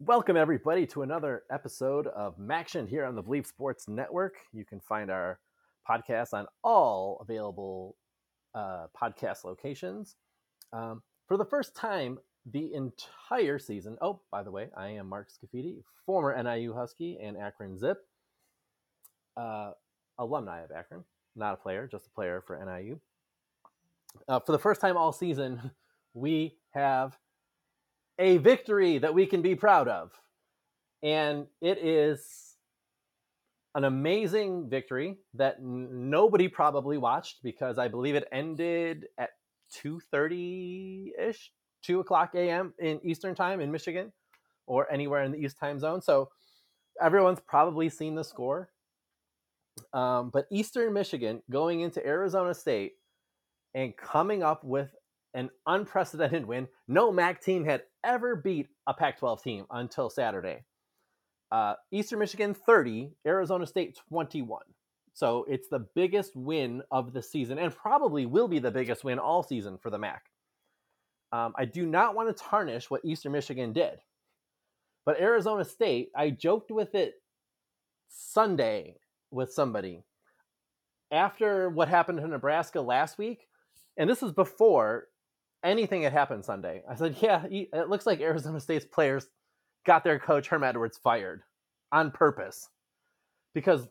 Welcome, everybody, to another episode of Maction here on the Believe Sports Network. You can find our podcast on all available uh, podcast locations. Um, for the first time, the entire season. Oh, by the way, I am Mark Scafidi, former NIU Husky and Akron Zip, uh, alumni of Akron, not a player, just a player for NIU. Uh, for the first time all season, we have a victory that we can be proud of. And it is an amazing victory that n- nobody probably watched because I believe it ended at 2.30 ish 2 o'clock a.m in eastern time in michigan or anywhere in the east time zone. So everyone's probably seen the score. Um, but eastern michigan going into arizona state and coming up with an unprecedented win. No mac team had ever beat a pac 12 team until saturday uh, eastern michigan 30 arizona state 21 so it's the biggest win of the season and probably will be the biggest win all season for the MAC. Um, I do not want to tarnish what Eastern Michigan did. But Arizona State, I joked with it Sunday with somebody after what happened to Nebraska last week. And this is before anything had happened Sunday. I said, yeah, it looks like Arizona State's players got their coach, Herm Edwards, fired on purpose because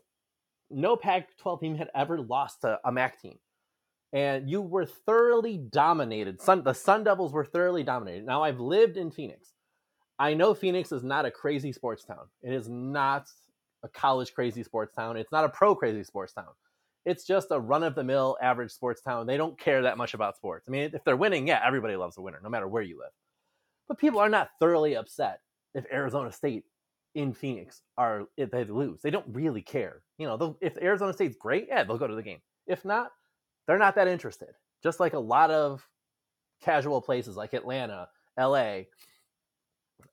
no Pac 12 team had ever lost to a MAC team. And you were thoroughly dominated. Sun, the Sun Devils were thoroughly dominated. Now, I've lived in Phoenix. I know Phoenix is not a crazy sports town. It is not a college crazy sports town. It's not a pro crazy sports town. It's just a run of the mill average sports town. They don't care that much about sports. I mean, if they're winning, yeah, everybody loves a winner, no matter where you live. But people are not thoroughly upset if Arizona State in Phoenix are if they lose. They don't really care. You know, if Arizona State's great, yeah, they'll go to the game. If not, they're not that interested. Just like a lot of casual places like Atlanta, LA,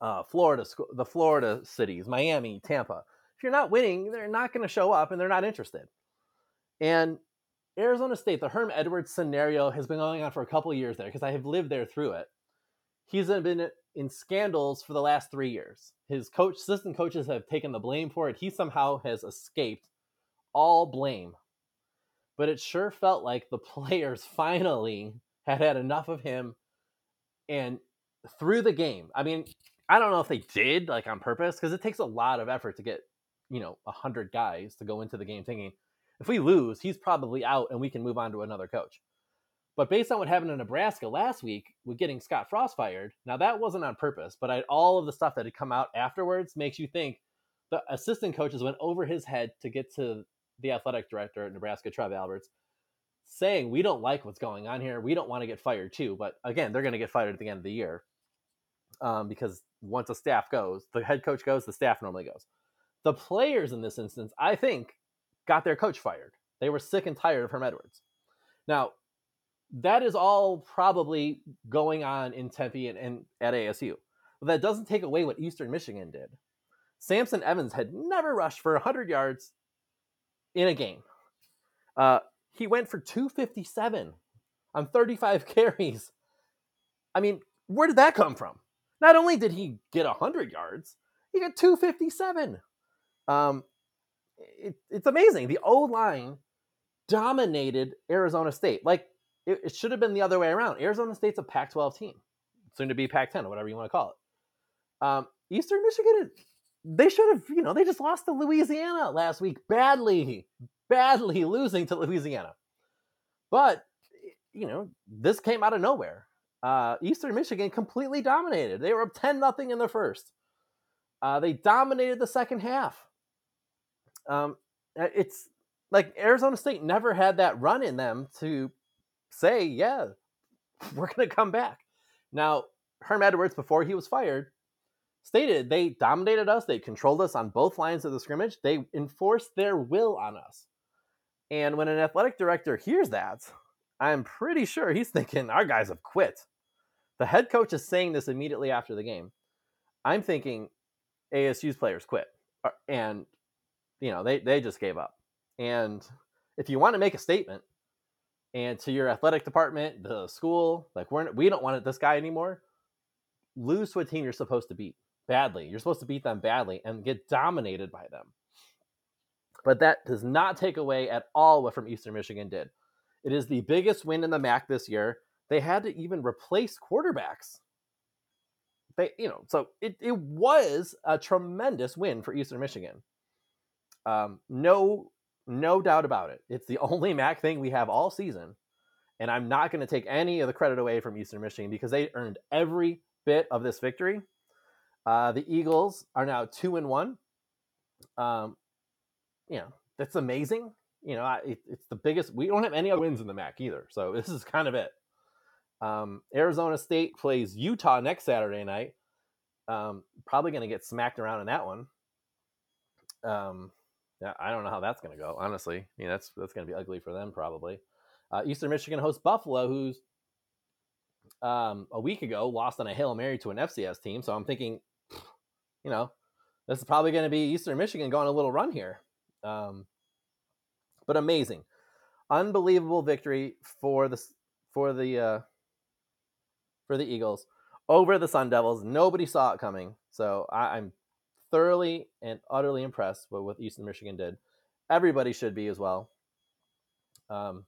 uh, Florida, the Florida cities, Miami, Tampa. If you're not winning, they're not going to show up and they're not interested. And Arizona State, the Herm Edwards scenario has been going on for a couple years there because I have lived there through it. He's been in scandals for the last three years. His coach, assistant coaches have taken the blame for it. He somehow has escaped all blame. But it sure felt like the players finally had had enough of him and through the game. I mean, I don't know if they did like on purpose because it takes a lot of effort to get, you know, a hundred guys to go into the game thinking if we lose, he's probably out and we can move on to another coach. But based on what happened in Nebraska last week with getting Scott Frost fired, now that wasn't on purpose, but I, all of the stuff that had come out afterwards makes you think the assistant coaches went over his head to get to the athletic director at Nebraska, Trev Alberts, saying, We don't like what's going on here. We don't want to get fired too. But again, they're going to get fired at the end of the year um, because once a staff goes, the head coach goes, the staff normally goes. The players in this instance, I think, got their coach fired. They were sick and tired of Herm Edwards. Now, that is all probably going on in Tempe and, and at ASU. But that doesn't take away what Eastern Michigan did. Samson Evans had never rushed for 100 yards in a game. Uh, he went for 257 on 35 carries. I mean, where did that come from? Not only did he get 100 yards, he got 257. Um, it, it's amazing. The O line dominated Arizona State. Like it, it should have been the other way around. Arizona State's a Pac 12 team, soon to be Pac 10, or whatever you want to call it. Um, Eastern Michigan, they should have, you know, they just lost to Louisiana last week badly, badly losing to Louisiana. But, you know, this came out of nowhere. Uh, Eastern Michigan completely dominated. They were up 10 nothing in the first. Uh, they dominated the second half. Um, it's like Arizona State never had that run in them to say, yeah, we're going to come back. Now, Herm Edwards, before he was fired, stated they dominated us. They controlled us on both lines of the scrimmage. They enforced their will on us. And when an athletic director hears that, I'm pretty sure he's thinking, our guys have quit. The head coach is saying this immediately after the game. I'm thinking ASU's players quit. Uh, and, you know, they, they just gave up. And if you want to make a statement, and to your athletic department, the school, like we're we don't want this guy anymore. Lose to a team you're supposed to beat. badly. You're supposed to beat them badly and get dominated by them. But that does not take away at all what from Eastern Michigan did. It is the biggest win in the MAC this year. They had to even replace quarterbacks. They, you know, so it, it was a tremendous win for Eastern Michigan. Um, no, no doubt about it. It's the only MAC thing we have all season. And I'm not going to take any of the credit away from Eastern Michigan because they earned every bit of this victory. Uh, the Eagles are now two and one. Um, you know, that's amazing. You know, it, it's the biggest. We don't have any other wins in the MAC either, so this is kind of it. Um, Arizona State plays Utah next Saturday night. Um, probably going to get smacked around in that one. Um, yeah, I don't know how that's going to go. Honestly, I mean, that's that's going to be ugly for them probably. Uh, Eastern Michigan hosts Buffalo, who's um, a week ago lost on a hail mary to an FCS team. So I'm thinking, you know, this is probably going to be Eastern Michigan going a little run here. Um, but amazing, unbelievable victory for the for the uh, for the Eagles over the Sun Devils. Nobody saw it coming, so I, am thoroughly and utterly impressed with what Eastern Michigan did. Everybody should be as well. Um,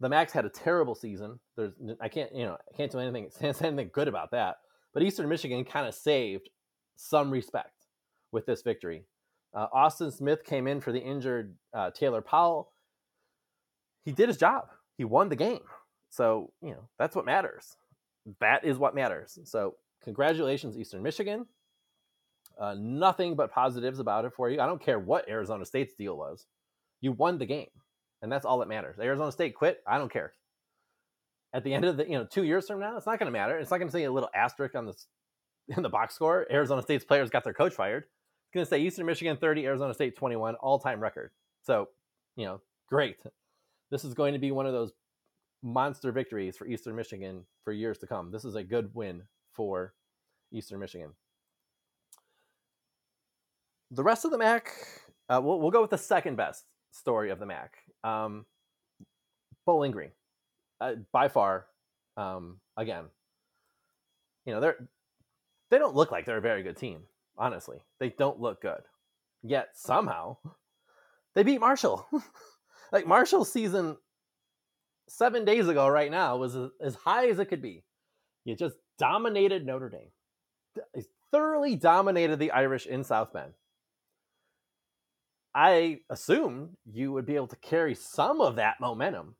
the MAC's had a terrible season. There's I can't you know I can't do anything say anything good about that. But Eastern Michigan kind of saved some respect with this victory. Uh, Austin Smith came in for the injured uh, Taylor Powell. He did his job. He won the game. So, you know, that's what matters. That is what matters. So, congratulations, Eastern Michigan. Uh, nothing but positives about it for you. I don't care what Arizona State's deal was. You won the game, and that's all that matters. Arizona State quit. I don't care. At the end of the, you know, two years from now, it's not going to matter. It's not going to say a little asterisk on the in the box score. Arizona State's players got their coach fired It's going to say Eastern Michigan 30, Arizona State 21, all time record. So, you know, great. This is going to be one of those monster victories for Eastern Michigan for years to come. This is a good win for Eastern Michigan. The rest of the MAC, uh, we'll, we'll go with the second best story of the MAC. Um, Bowling Green, uh, by far, um, again, you know, they're they don't look like they're a very good team honestly. They don't look good. Yet somehow they beat Marshall. like Marshall's season seven days ago, right now, was as high as it could be. You just dominated Notre Dame, thoroughly dominated the Irish in South Bend. I assume you would be able to carry some of that momentum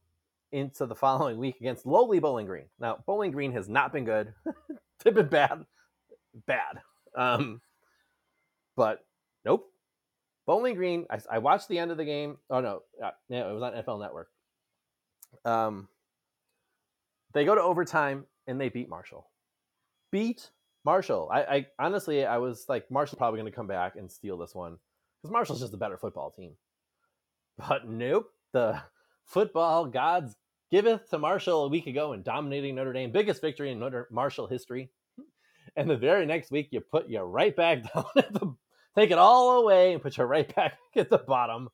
into the following week against lowly Bowling Green. Now, Bowling Green has not been good. They've been bad, bad. Um, but nope. Bowling Green. I, I watched the end of the game. Oh no, uh, no, it was on NFL Network. Um, they go to overtime and they beat Marshall. Beat Marshall. I, I honestly, I was like, Marshall's probably going to come back and steal this one because Marshall's just a better football team. But nope, the football gods giveth to Marshall a week ago in dominating Notre Dame, biggest victory in Notre Marshall history. And the very next week, you put you right back down at the take it all away and put you right back at the bottom,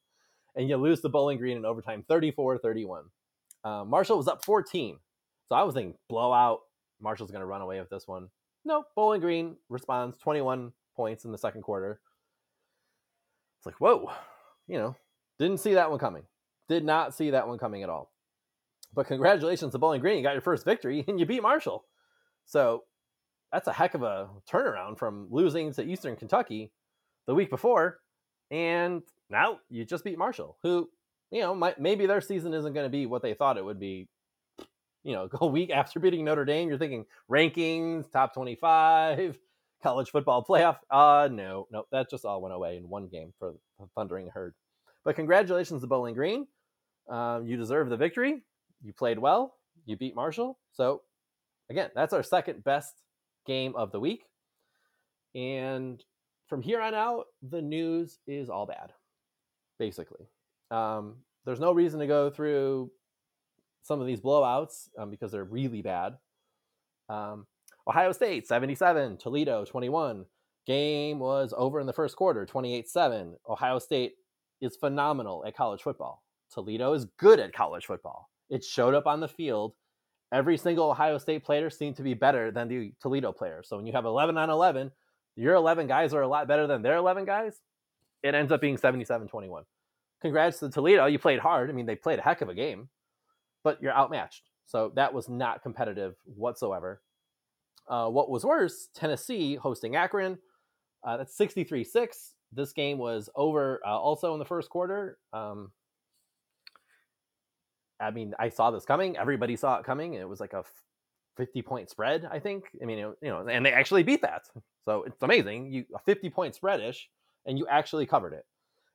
and you lose the Bowling Green in overtime 34 31. Uh, Marshall was up 14. So I was thinking blowout. Marshall's going to run away with this one. No, Bowling Green responds 21 points in the second quarter. It's like, whoa, you know, didn't see that one coming. Did not see that one coming at all. But congratulations to Bowling Green. You got your first victory and you beat Marshall. So that's a heck of a turnaround from losing to Eastern Kentucky the week before, and now you just beat Marshall, who you know might, maybe their season isn't going to be what they thought it would be. You know, a week after beating Notre Dame, you're thinking rankings, top twenty-five, college football playoff. Uh no, no, that just all went away in one game for the Thundering Herd. But congratulations to Bowling Green. Um, you deserve the victory. You played well. You beat Marshall. So, again, that's our second best game of the week. And from here on out, the news is all bad, basically. Um, there's no reason to go through some of these blowouts um, because they're really bad. Um, Ohio State 77, Toledo 21. Game was over in the first quarter, 28 7. Ohio State is phenomenal at college football. Toledo is good at college football. It showed up on the field. Every single Ohio State player seemed to be better than the Toledo player. So when you have 11 on 11, your 11 guys are a lot better than their 11 guys, it ends up being 77 21. Congrats to Toledo. You played hard. I mean, they played a heck of a game, but you're outmatched. So that was not competitive whatsoever. Uh, what was worse, Tennessee hosting Akron. Uh, that's 63 6. This game was over uh, also in the first quarter. Um, I mean, I saw this coming. Everybody saw it coming. It was like a 50 point spread, I think. I mean, you know, and they actually beat that. So it's amazing. You a 50 point spread ish, and you actually covered it.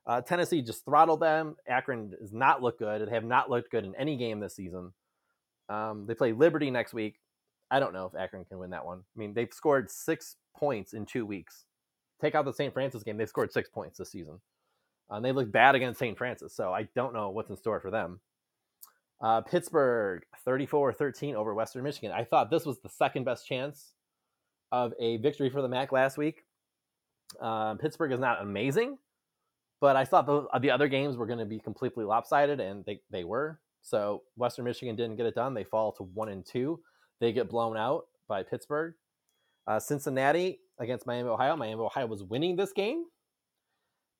Uh, Tennessee just throttled them. Akron does not look good. They have not looked good in any game this season. Um, they play Liberty next week. I don't know if Akron can win that one. I mean, they've scored six points in two weeks. Take out the St. Francis game, they've scored six points this season. Uh, they look bad against St. Francis, so I don't know what's in store for them. Uh, Pittsburgh 34 13 over Western Michigan. I thought this was the second best chance of a victory for the MAC last week. Uh, Pittsburgh is not amazing, but I thought the, the other games were going to be completely lopsided, and they, they were. So Western Michigan didn't get it done. They fall to one and two. They get blown out by Pittsburgh. Uh, Cincinnati against Miami, Ohio. Miami, Ohio was winning this game.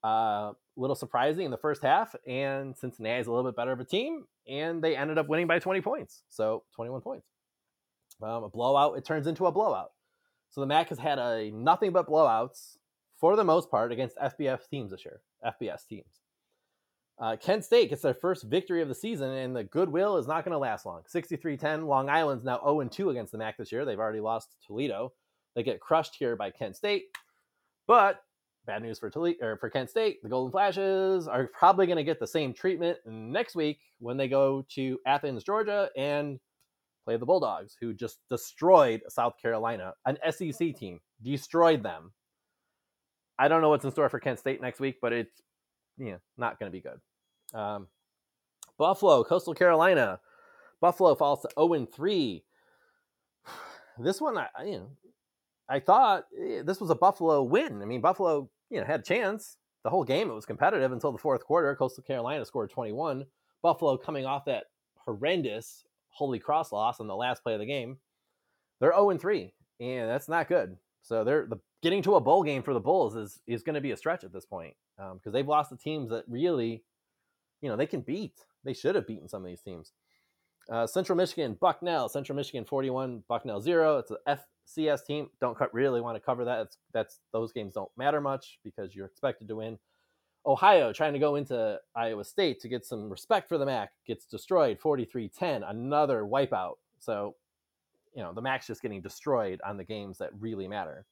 A uh, little surprising in the first half, and Cincinnati is a little bit better of a team, and they ended up winning by 20 points. So 21 points. Um, a blowout, it turns into a blowout. So the MAC has had a nothing but blowouts for the most part against FBS teams this year, FBS teams. Uh, Kent State gets their first victory of the season, and the goodwill is not going to last long. 63 10. Long Island's now 0 2 against the MAC this year. They've already lost to Toledo. They get crushed here by Kent State. But bad news for Toledo or for Kent State, the Golden Flashes are probably going to get the same treatment next week when they go to Athens, Georgia, and play the Bulldogs, who just destroyed South Carolina, an SEC team, destroyed them. I don't know what's in store for Kent State next week, but it's you know, not going to be good. Um, Buffalo, Coastal Carolina. Buffalo falls to 0 3. This one, I you know, I thought eh, this was a Buffalo win. I mean, Buffalo, you know, had a chance the whole game. It was competitive until the fourth quarter. Coastal Carolina scored 21. Buffalo coming off that horrendous Holy Cross loss on the last play of the game. They're 0 3, and that's not good. So they're the getting to a bowl game for the Bulls is is going to be a stretch at this point because um, they've lost the teams that really, you know, they can beat. They should have beaten some of these teams. Uh, Central Michigan, Bucknell, Central Michigan 41, Bucknell 0. It's a FCS team. Don't really want to cover that. It's, that's Those games don't matter much because you're expected to win. Ohio trying to go into Iowa State to get some respect for the MAC gets destroyed 43 10, another wipeout. So, you know, the MAC's just getting destroyed on the games that really matter.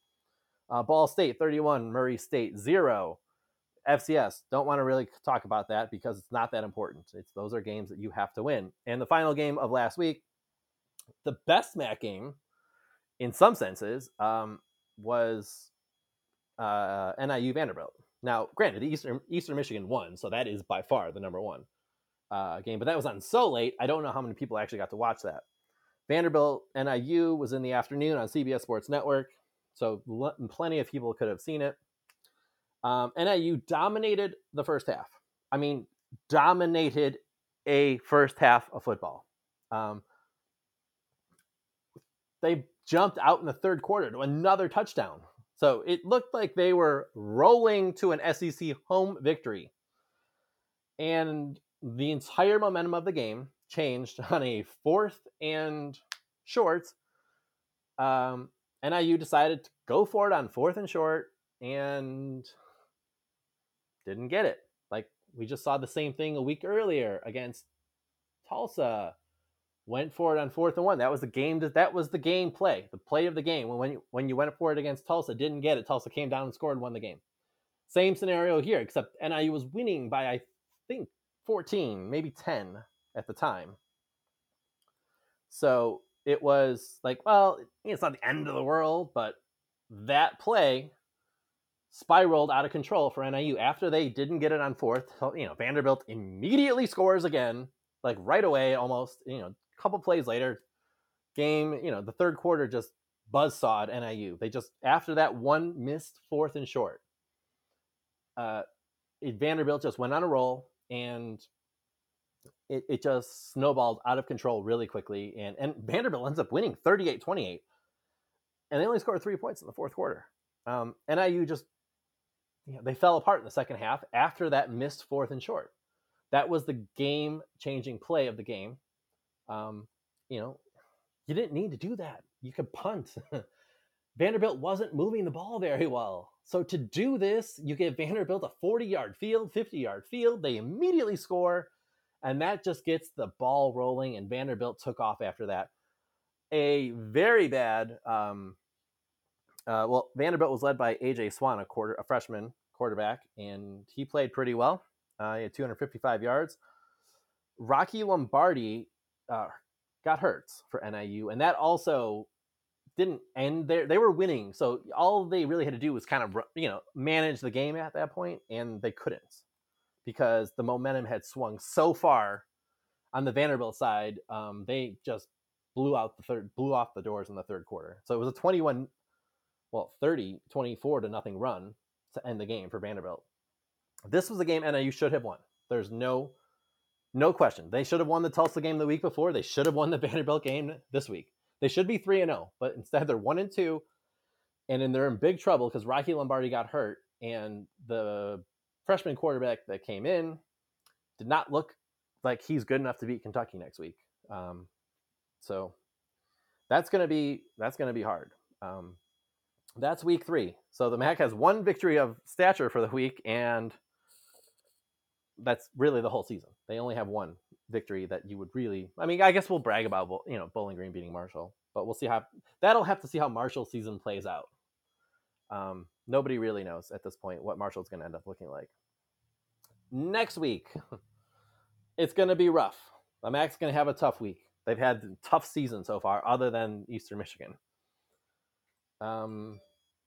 Uh, Ball State 31, Murray State 0. FCS, don't want to really talk about that because it's not that important. It's those are games that you have to win. And the final game of last week, the best MAC game, in some senses, um, was uh, NIU Vanderbilt. Now, granted, Eastern Eastern Michigan won, so that is by far the number one uh, game. But that was on so late, I don't know how many people actually got to watch that. Vanderbilt NIU was in the afternoon on CBS Sports Network, so l- plenty of people could have seen it. Um, NIU dominated the first half. I mean, dominated a first half of football. Um, they jumped out in the third quarter to another touchdown. So it looked like they were rolling to an SEC home victory. And the entire momentum of the game changed on a fourth and short. Um, NIU decided to go for it on fourth and short and didn't get it. Like we just saw the same thing a week earlier against Tulsa. Went for it on fourth and one. That was the game. That was the game play, the play of the game. When when you, when you went for it against Tulsa, didn't get it. Tulsa came down and scored, and won the game. Same scenario here, except NIU was winning by I think 14, maybe 10 at the time. So it was like, well, it's not the end of the world, but that play spiraled out of control for NIU after they didn't get it on fourth. You know, Vanderbilt immediately scores again, like right away, almost. You know, a couple plays later, game. You know, the third quarter just buzzsawed NIU. They just after that one missed fourth and short. Uh, Vanderbilt just went on a roll and it, it just snowballed out of control really quickly. And, and Vanderbilt ends up winning 38 28. And they only scored three points in the fourth quarter. Um, NIU just you know, they fell apart in the second half after that missed fourth and short. That was the game changing play of the game. Um, you know, you didn't need to do that. You could punt. Vanderbilt wasn't moving the ball very well. So to do this, you give Vanderbilt a 40 yard field, 50 yard field. They immediately score, and that just gets the ball rolling. And Vanderbilt took off after that. A very bad um, uh, well, Vanderbilt was led by AJ Swann, a quarter, a freshman quarterback, and he played pretty well. Uh, he had 255 yards. Rocky Lombardi uh, got hurt for NIU, and that also didn't end there. They were winning, so all they really had to do was kind of you know manage the game at that point, and they couldn't because the momentum had swung so far on the Vanderbilt side. Um, they just blew out the third, blew off the doors in the third quarter. So it was a 21 well, 30, 24 to nothing run to end the game for Vanderbilt. This was a game NIU should have won. There's no no question. They should have won the Tulsa game the week before. They should have won the Vanderbilt game this week. They should be 3 and 0, but instead they're 1 and 2 and then they're in big trouble cuz Rocky Lombardi got hurt and the freshman quarterback that came in did not look like he's good enough to beat Kentucky next week. Um, so that's gonna be that's gonna be hard. Um, that's week three. So the MAC has one victory of stature for the week, and that's really the whole season. They only have one victory that you would really. I mean, I guess we'll brag about you know Bowling Green beating Marshall, but we'll see how that'll have to see how Marshall season plays out. Um, nobody really knows at this point what Marshall's going to end up looking like. Next week, it's going to be rough. The MAC's going to have a tough week. They've had a tough season so far, other than Eastern Michigan. Um,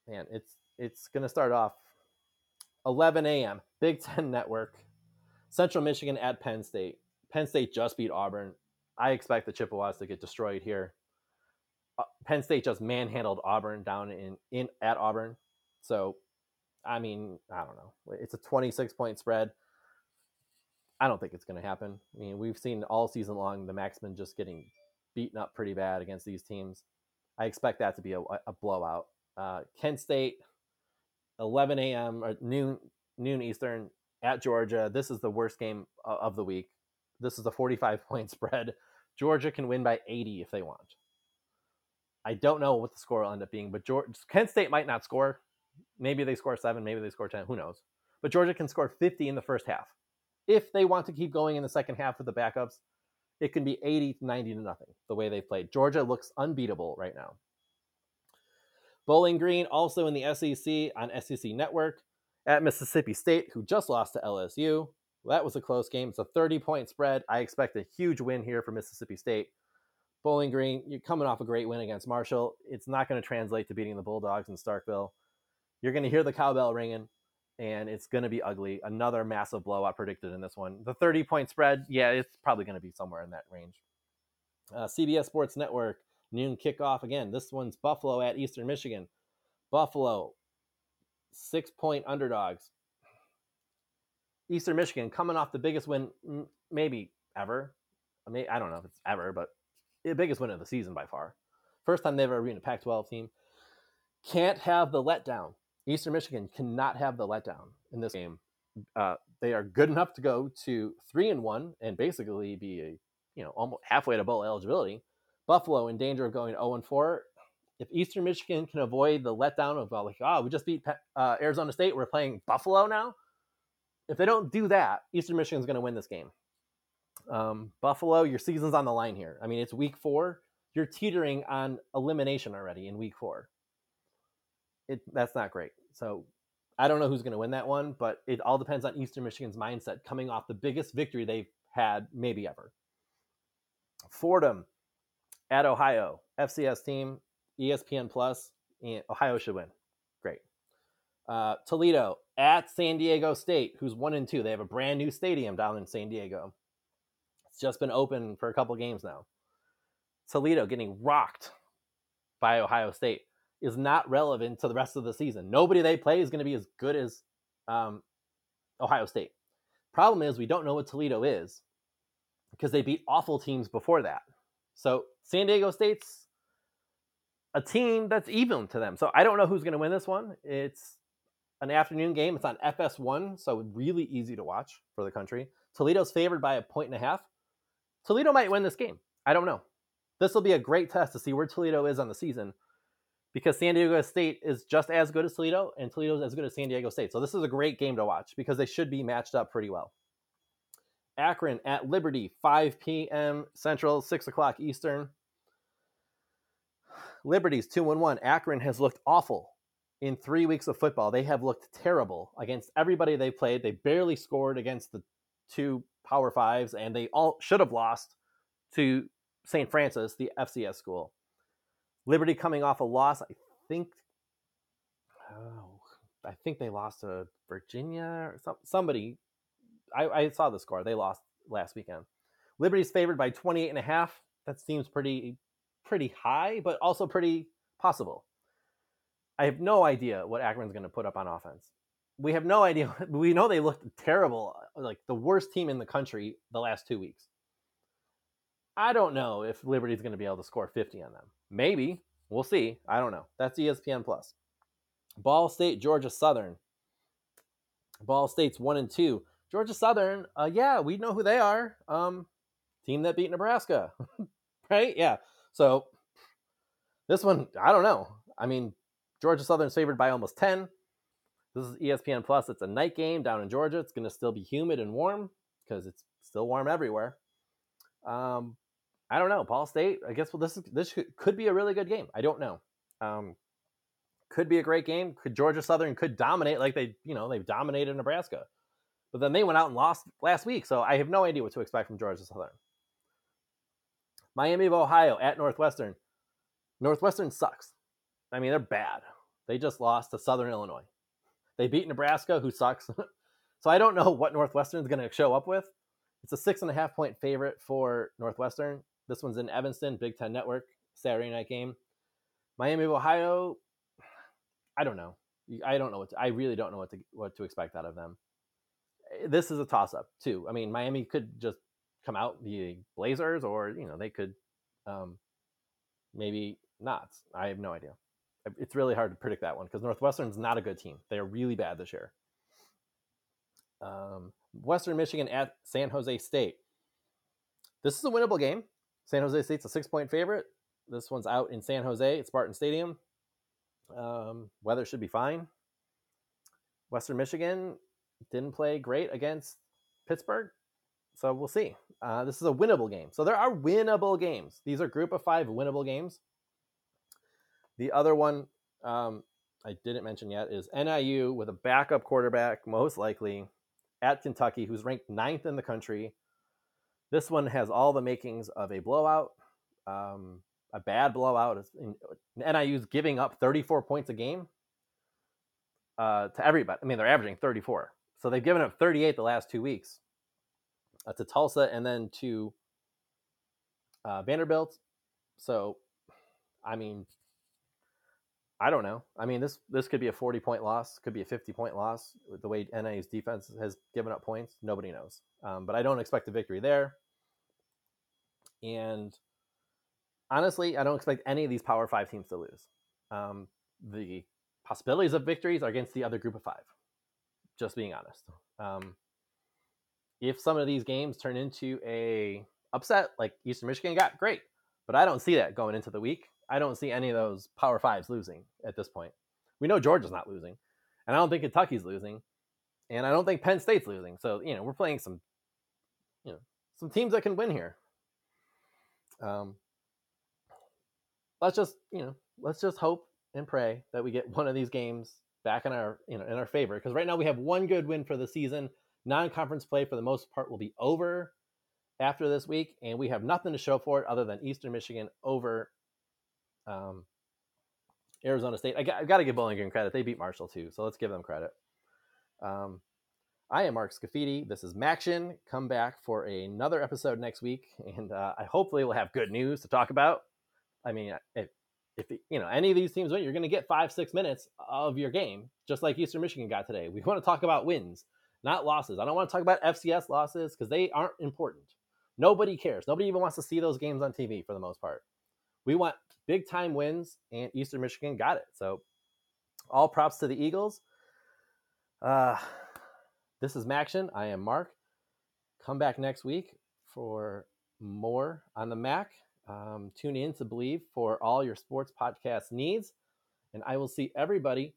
man, it's it's gonna start off 11 a.m. Big Ten Network, Central Michigan at Penn State. Penn State just beat Auburn. I expect the Chippewas to get destroyed here. Uh, Penn State just manhandled Auburn down in, in at Auburn. So, I mean, I don't know. It's a 26 point spread. I don't think it's going to happen. I mean, we've seen all season long the Maxmen just getting beaten up pretty bad against these teams. I expect that to be a, a blowout. Uh, Kent State, 11 a.m. or noon noon Eastern at Georgia. This is the worst game of the week. This is a 45 point spread. Georgia can win by 80 if they want. I don't know what the score will end up being, but Georgia, Kent State might not score. Maybe they score seven, maybe they score 10, who knows. But Georgia can score 50 in the first half. If they want to keep going in the second half with the backups, it can be 80 to 90 to nothing the way they played. Georgia looks unbeatable right now. Bowling Green also in the SEC on SEC Network at Mississippi State, who just lost to LSU. Well, that was a close game. It's a 30 point spread. I expect a huge win here for Mississippi State. Bowling Green, you're coming off a great win against Marshall. It's not going to translate to beating the Bulldogs in Starkville. You're going to hear the cowbell ringing and it's going to be ugly. Another massive blowout predicted in this one. The 30 point spread, yeah, it's probably going to be somewhere in that range. Uh, CBS Sports Network, noon kickoff again. This one's Buffalo at Eastern Michigan. Buffalo, six point underdogs. Eastern Michigan coming off the biggest win, maybe ever. I mean, I don't know if it's ever, but the biggest win of the season by far. First time they've ever beaten a Pac 12 team. Can't have the letdown. Eastern Michigan cannot have the letdown in this game. Uh, they are good enough to go to three and one and basically be a you know almost halfway to bowl eligibility. Buffalo in danger of going zero and four. If Eastern Michigan can avoid the letdown of uh, like, oh, we just beat uh, Arizona State, we're playing Buffalo now. If they don't do that, Eastern Michigan's going to win this game. Um, Buffalo, your season's on the line here. I mean, it's week four. You're teetering on elimination already in week four it that's not great. So I don't know who's going to win that one, but it all depends on Eastern Michigan's mindset coming off the biggest victory they've had maybe ever. Fordham at Ohio, FCS team, ESPN Plus, and Ohio should win. Great. Uh, Toledo at San Diego State, who's one and two. They have a brand new stadium down in San Diego. It's just been open for a couple games now. Toledo getting rocked by Ohio State is not relevant to the rest of the season. Nobody they play is going to be as good as um, Ohio State. Problem is, we don't know what Toledo is because they beat awful teams before that. So San Diego State's a team that's even to them. So I don't know who's going to win this one. It's an afternoon game. It's on FS1, so really easy to watch for the country. Toledo's favored by a point and a half. Toledo might win this game. I don't know. This will be a great test to see where Toledo is on the season because San Diego State is just as good as Toledo and Toledo is as good as San Diego State. So this is a great game to watch because they should be matched up pretty well. Akron at Liberty, 5 p.m. Central, 6 o'clock Eastern. Liberty's 2 1 1. Akron has looked awful in three weeks of football. They have looked terrible against everybody they played. They barely scored against the two Power Fives, and they all should have lost to St. Francis, the FCS school. Liberty coming off a loss, I think. Oh, I think they lost to Virginia or some, somebody. I, I saw the score. They lost last weekend. Liberty's favored by 28 and a half. That seems pretty pretty high, but also pretty possible. I have no idea what Akron's going to put up on offense. We have no idea. We know they looked terrible, like the worst team in the country the last two weeks. I don't know if Liberty's going to be able to score 50 on them. Maybe. We'll see. I don't know. That's ESPN Plus. Ball State, Georgia Southern. Ball State's one and two. Georgia Southern, uh, yeah, we know who they are. Um, team that beat Nebraska, right? Yeah. So this one, I don't know. I mean, Georgia Southern's favored by almost 10. This is ESPN Plus. It's a night game down in Georgia. It's going to still be humid and warm because it's still warm everywhere. Um, I don't know. Ball State. I guess well, this is, this could be a really good game. I don't know. Um, could be a great game. Could Georgia Southern could dominate like they you know they've dominated Nebraska, but then they went out and lost last week. So I have no idea what to expect from Georgia Southern. Miami of Ohio at Northwestern. Northwestern sucks. I mean, they're bad. They just lost to Southern Illinois. They beat Nebraska, who sucks. so I don't know what Northwestern is going to show up with. It's a six and a half point favorite for Northwestern. This one's in Evanston, Big Ten Network, Saturday night game. Miami of Ohio, I don't know. I don't know what to, I really don't know what to what to expect out of them. This is a toss up too. I mean, Miami could just come out the Blazers, or you know they could um, maybe not. I have no idea. It's really hard to predict that one because Northwestern's not a good team. They are really bad this year. Um, Western Michigan at San Jose State. This is a winnable game. San Jose State's a six point favorite. This one's out in San Jose at Spartan Stadium. Um, weather should be fine. Western Michigan didn't play great against Pittsburgh. So we'll see. Uh, this is a winnable game. So there are winnable games. These are group of five winnable games. The other one um, I didn't mention yet is NIU with a backup quarterback, most likely at Kentucky, who's ranked ninth in the country. This one has all the makings of a blowout, um, a bad blowout. NIU's giving up 34 points a game uh, to everybody. I mean, they're averaging 34. So they've given up 38 the last two weeks uh, to Tulsa and then to uh, Vanderbilt. So, I mean, I don't know. I mean, this this could be a 40 point loss, could be a 50 point loss. The way NIU's defense has given up points, nobody knows. Um, but I don't expect a victory there. And honestly, I don't expect any of these Power Five teams to lose. Um, the possibilities of victories are against the other group of five. Just being honest. Um, if some of these games turn into a upset like Eastern Michigan got, great. But I don't see that going into the week. I don't see any of those Power Fives losing at this point. We know Georgia's not losing, and I don't think Kentucky's losing, and I don't think Penn State's losing. So you know we're playing some, you know, some teams that can win here. Um, let's just you know let's just hope and pray that we get one of these games back in our you know in our favor because right now we have one good win for the season Non-conference play for the most part will be over after this week, and we have nothing to show for it other than Eastern Michigan over um, Arizona State. I got, I got to give Bowling Green credit; they beat Marshall too, so let's give them credit. Um, I am Mark Scafidi. This is Maction. Come back for another episode next week, and uh, I hopefully will have good news to talk about. I mean, if, if you know any of these teams win, you're going to get five, six minutes of your game, just like Eastern Michigan got today. We want to talk about wins not losses. I don't want to talk about FCS losses because they aren't important. Nobody cares. Nobody even wants to see those games on TV for the most part. We want big time wins, and Eastern Michigan got it. So, all props to the Eagles. Uh, this is Maction. I am Mark. Come back next week for more on the Mac. Um, tune in to Believe for all your sports podcast needs. And I will see everybody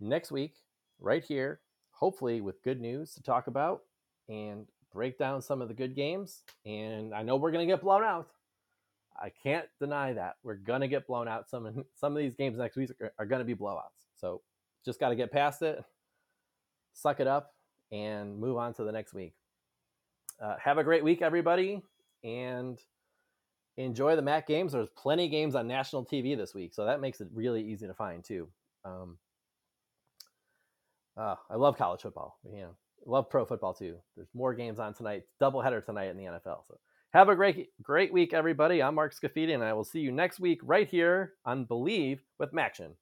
next week right here, hopefully with good news to talk about and break down some of the good games. And I know we're going to get blown out. I can't deny that. We're to get blown out. Some, some of these games next week are, are to be blowouts. So just got to get past it, suck it up, and move on to the next week. Uh, have a great week, everybody. And enjoy the MAC games. There's plenty of games on national TV this week, so that makes it really easy to find too. Um, uh, I love college football. You know, love pro football too. There's more games on tonight. Doubleheader tonight in the NFL. So have a great great week, everybody. I'm Mark Scafidi, and I will see you next week right here on Believe with Maction.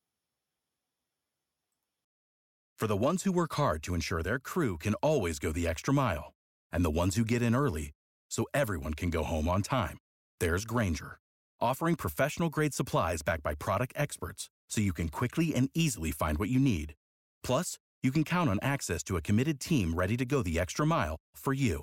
For the ones who work hard to ensure their crew can always go the extra mile, and the ones who get in early so everyone can go home on time there's Grainger, offering professional grade supplies backed by product experts so you can quickly and easily find what you need. Plus, you can count on access to a committed team ready to go the extra mile for you.